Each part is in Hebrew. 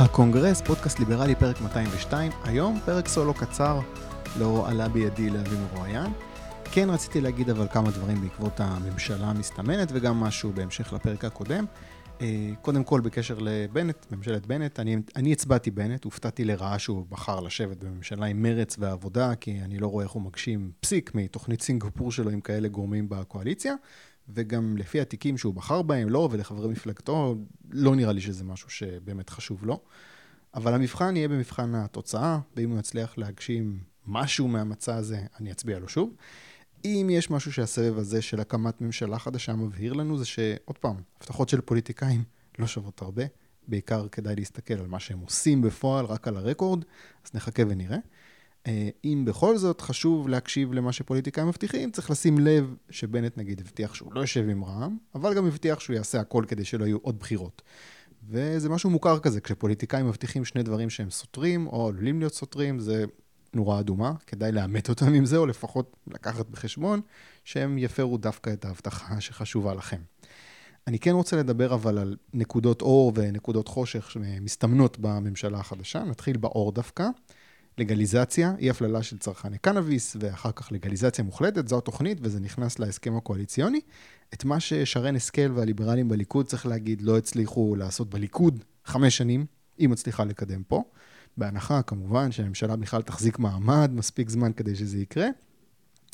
הקונגרס, פודקאסט ליברלי, פרק 202. היום פרק סולו קצר, לא עלה בידי להביא מרואיין. כן רציתי להגיד אבל כמה דברים בעקבות הממשלה המסתמנת וגם משהו בהמשך לפרק הקודם. אה, קודם כל, בקשר לבנט, ממשלת בנט, אני, אני הצבעתי בנט, הופתעתי לרעה שהוא בחר לשבת בממשלה עם מרץ ועבודה, כי אני לא רואה איך הוא מגשים פסיק מתוכנית סינגפור שלו עם כאלה גורמים בקואליציה, וגם לפי התיקים שהוא בחר בהם, לא, ולחברי מפלגתו, לא נראה לי שזה משהו שבאמת חשוב לו. אבל המבחן יהיה במבחן התוצאה, ואם הוא יצליח להגשים משהו מהמצע הזה, אני אצביע לו שוב. אם יש משהו שהסבב הזה של הקמת ממשלה חדשה מבהיר לנו, זה שעוד פעם, הבטחות של פוליטיקאים לא שוות הרבה. בעיקר כדאי להסתכל על מה שהם עושים בפועל, רק על הרקורד, אז נחכה ונראה. אה, אם בכל זאת חשוב להקשיב למה שפוליטיקאים מבטיחים, צריך לשים לב שבנט נגיד הבטיח שהוא לא יושב עם רע"מ, אבל גם הבטיח שהוא יעשה הכל כדי שלא יהיו עוד בחירות. וזה משהו מוכר כזה, כשפוליטיקאים מבטיחים שני דברים שהם סותרים, או עלולים להיות סותרים, זה נורה אדומה, כדאי לאמת אותם עם זה, או לפחות לקחת בחשבון שהם יפרו דווקא את ההבטחה שחשובה לכם. אני כן רוצה לדבר אבל על נקודות אור ונקודות חושך שמסתמנות בממשלה החדשה. נתחיל באור דווקא. לגליזציה, אי הפללה של צרכני קנאביס, ואחר כך לגליזציה מוחלטת, זו התוכנית, וזה נכנס להסכם הקואליציוני. את מה ששרן השכל והליברלים בליכוד, צריך להגיד, לא הצליחו לעשות בליכוד חמש שנים, היא מצליחה לקדם פה. בהנחה, כמובן, שהממשלה בכלל תחזיק מעמד מספיק זמן כדי שזה יקרה.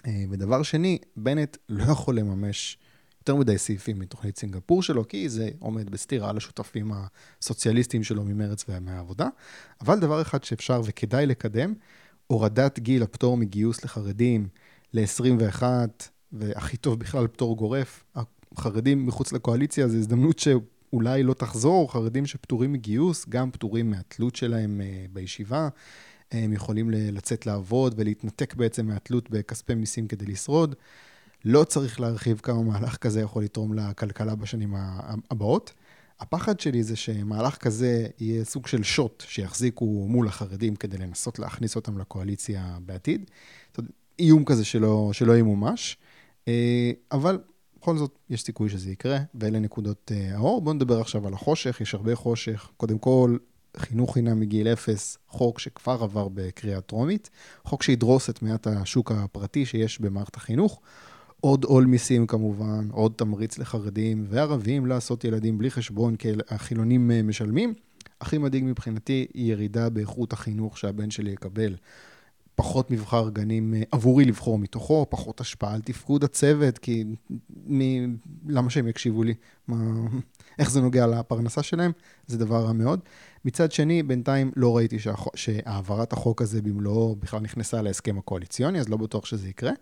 אה, ודבר שני, בנט לא יכול לממש יותר מדי סעיפים מתוכנית סינגפור שלו, כי זה עומד בסתירה לשותפים הסוציאליסטיים שלו ממרץ ומהעבודה. אבל דבר אחד שאפשר וכדאי לקדם, הורדת גיל הפטור מגיוס לחרדים ל-21, והכי טוב בכלל פטור גורף. החרדים מחוץ לקואליציה זו הזדמנות שאולי לא תחזור, חרדים שפטורים מגיוס, גם פטורים מהתלות שלהם אה, בישיבה. הם יכולים לצאת לעבוד ולהתנתק בעצם מהתלות בכספי מיסים כדי לשרוד. לא צריך להרחיב כמה מהלך כזה יכול לתרום לכלכלה בשנים הבאות. הפחד שלי זה שמהלך כזה יהיה סוג של שוט שיחזיקו מול החרדים כדי לנסות להכניס אותם לקואליציה בעתיד. זאת אומרת, איום כזה שלא, שלא ימומש, אה, אבל בכל זאת יש סיכוי שזה יקרה, ואלה נקודות אה, האור. בואו נדבר עכשיו על החושך, יש הרבה חושך. קודם כל, חינוך חינם מגיל אפס, חוק שכבר עבר בקריאה טרומית, חוק שידרוס את מעט השוק הפרטי שיש במערכת החינוך. עוד עול מיסים כמובן, עוד תמריץ לחרדים וערבים לעשות ילדים בלי חשבון, כי החילונים אה, משלמים. הכי מדאיג מבחינתי היא ירידה באיכות החינוך שהבן שלי יקבל. פחות מבחר גנים אה, עבורי לבחור מתוכו, פחות השפעה על תפקוד הצוות, כי מ... למה שהם יקשיבו לי? מה... איך זה נוגע לפרנסה שלהם? זה דבר רע מאוד. מצד שני, בינתיים לא ראיתי שהח... שהעברת החוק הזה במלואו בכלל נכנסה להסכם הקואליציוני, אז לא בטוח שזה יקרה.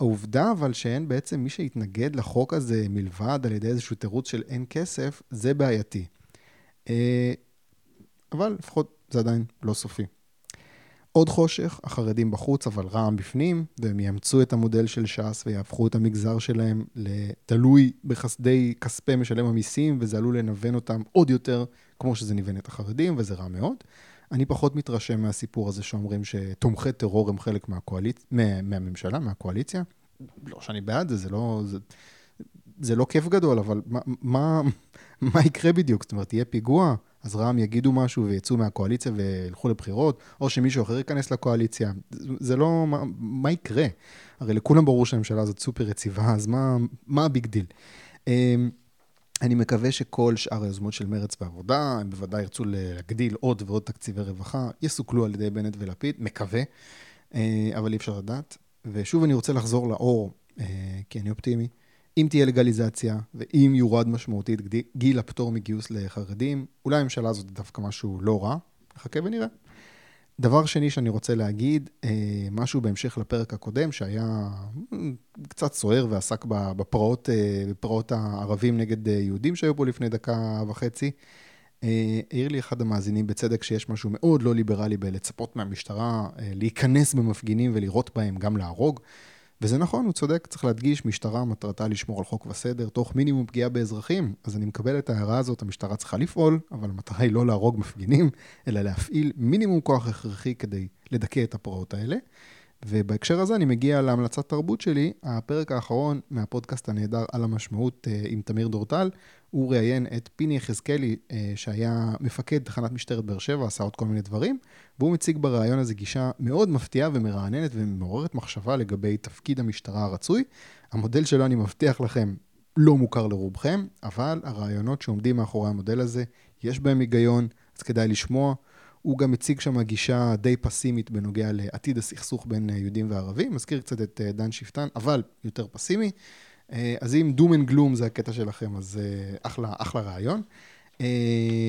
העובדה אבל שאין בעצם מי שיתנגד לחוק הזה מלבד על ידי איזשהו תירוץ של אין כסף, זה בעייתי. אה, אבל לפחות זה עדיין לא סופי. עוד חושך, החרדים בחוץ, אבל רע"מ בפנים, והם יאמצו את המודל של ש"ס ויהפכו את המגזר שלהם לתלוי בחסדי כספי משלם המיסים, וזה עלול לנוון אותם עוד יותר, כמו שזה ניוון את החרדים, וזה רע מאוד. אני פחות מתרשם מהסיפור הזה שאומרים שתומכי טרור הם חלק מהקואליצ... מה... מהממשלה, מהקואליציה. לא שאני בעד זה, זה לא, זה, זה לא כיף גדול, אבל מה, מה, מה יקרה בדיוק? זאת אומרת, יהיה פיגוע, אז רע"מ יגידו משהו ויצאו מהקואליציה וילכו לבחירות, או שמישהו אחר ייכנס לקואליציה. זה לא, מה, מה יקרה? הרי לכולם ברור שהממשלה הזאת סופר יציבה, אז מה, מה ה big deal? אני מקווה שכל שאר היוזמות של מרץ ועבודה, הם בוודאי ירצו להגדיל עוד ועוד תקציבי רווחה, יסוכלו על ידי בנט ולפיד, מקווה, אה, אבל אי אפשר לדעת. ושוב אני רוצה לחזור לאור, אה, כי אני אופטימי. אם תהיה לגליזציה, ואם יורד משמעותית גיל הפטור מגיוס לחרדים, אולי הממשלה הזאת דווקא משהו לא רע, נחכה ונראה. דבר שני שאני רוצה להגיד, אה, משהו בהמשך לפרק הקודם, שהיה קצת סוער ועסק בפרעות, אה, בפרעות הערבים נגד אה, יהודים שהיו פה לפני דקה וחצי. העיר לי אחד המאזינים בצדק שיש משהו מאוד לא ליברלי בלצפות מהמשטרה להיכנס במפגינים ולירות בהם, גם להרוג. וזה נכון, הוא צודק, צריך להדגיש, משטרה מטרתה לשמור על חוק וסדר, תוך מינימום פגיעה באזרחים. אז אני מקבל את ההערה הזאת, המשטרה צריכה לפעול, אבל המטרה היא לא להרוג מפגינים, אלא להפעיל מינימום כוח הכרחי כדי לדכא את הפרעות האלה. ובהקשר הזה אני מגיע להמלצת תרבות שלי, הפרק האחרון מהפודקאסט הנהדר על המשמעות אה, עם תמיר דורטל, הוא ראיין את פיני יחזקאלי, אה, שהיה מפקד תחנת משטרת באר שבע, עשה עוד כל מיני דברים, והוא מציג בריאיון הזה גישה מאוד מפתיעה ומרעננת ומעוררת מחשבה לגבי תפקיד המשטרה הרצוי. המודל שלו, אני מבטיח לכם, לא מוכר לרובכם, אבל הרעיונות שעומדים מאחורי המודל הזה, יש בהם היגיון, אז כדאי לשמוע. הוא גם הציג שם גישה די פסימית בנוגע לעתיד הסכסוך בין יהודים וערבים, מזכיר קצת את אה, דן שפטן, אבל יותר פסימי. אה, אז אם doom and gloom זה הקטע שלכם, אז אה, אחלה, אחלה רעיון.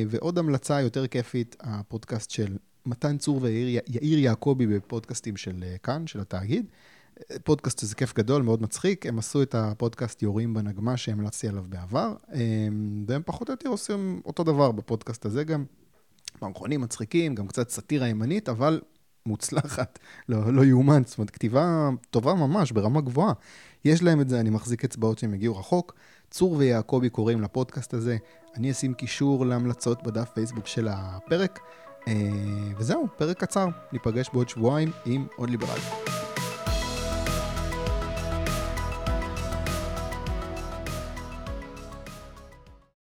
ועוד המלצה יותר כיפית, הפודקאסט של מתן צור ויאיר יעקבי בפודקאסטים של כאן, של התאגיד. פודקאסט שזה כיף גדול, מאוד מצחיק. הם עשו את הפודקאסט יורים בנגמ"ש שהמלצתי עליו בעבר, והם פחות או יותר עושים אותו דבר בפודקאסט הזה גם. מערכונים מצחיקים, גם קצת סאטירה ימנית, אבל מוצלחת, לא, לא יאומן, זאת אומרת, כתיבה טובה ממש, ברמה גבוהה. יש להם את זה, אני מחזיק אצבעות שהם הגיעו רחוק. צור ויעקבי קוראים לפודקאסט הזה. אני אשים קישור להמלצות בדף פייסבוק של הפרק. אה, וזהו, פרק קצר. ניפגש בעוד שבועיים עם עוד ליברל.